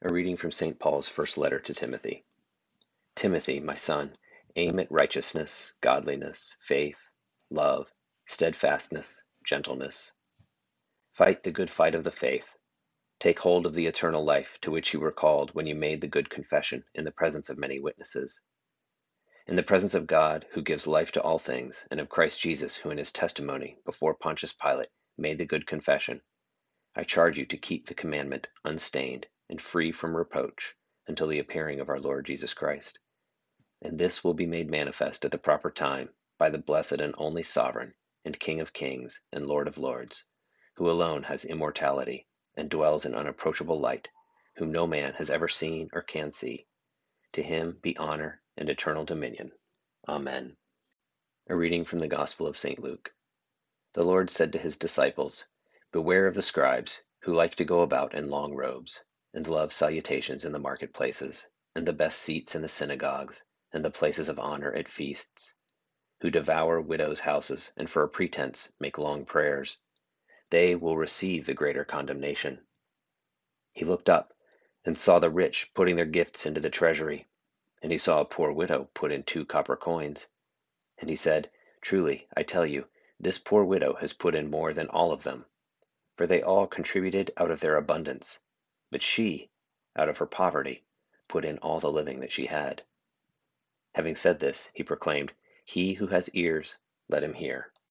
A reading from St. Paul's first letter to Timothy. Timothy, my son, aim at righteousness, godliness, faith, love, steadfastness, gentleness. Fight the good fight of the faith. Take hold of the eternal life to which you were called when you made the good confession in the presence of many witnesses. In the presence of God, who gives life to all things, and of Christ Jesus, who in his testimony before Pontius Pilate made the good confession, I charge you to keep the commandment unstained and free from reproach until the appearing of our Lord Jesus Christ. And this will be made manifest at the proper time by the blessed and only Sovereign, and King of kings, and Lord of lords, who alone has immortality, and dwells in unapproachable light, whom no man has ever seen or can see. To him be honor and eternal dominion. Amen. A reading from the Gospel of St. Luke. The Lord said to his disciples, Beware of the scribes, who like to go about in long robes and love salutations in the marketplaces, and the best seats in the synagogues, and the places of honor at feasts, who devour widows' houses, and for a pretense make long prayers. They will receive the greater condemnation. He looked up and saw the rich putting their gifts into the treasury, and he saw a poor widow put in two copper coins. And he said, Truly, I tell you, this poor widow has put in more than all of them, for they all contributed out of their abundance but she, out of her poverty, put in all the living that she had. Having said this, he proclaimed, He who has ears, let him hear.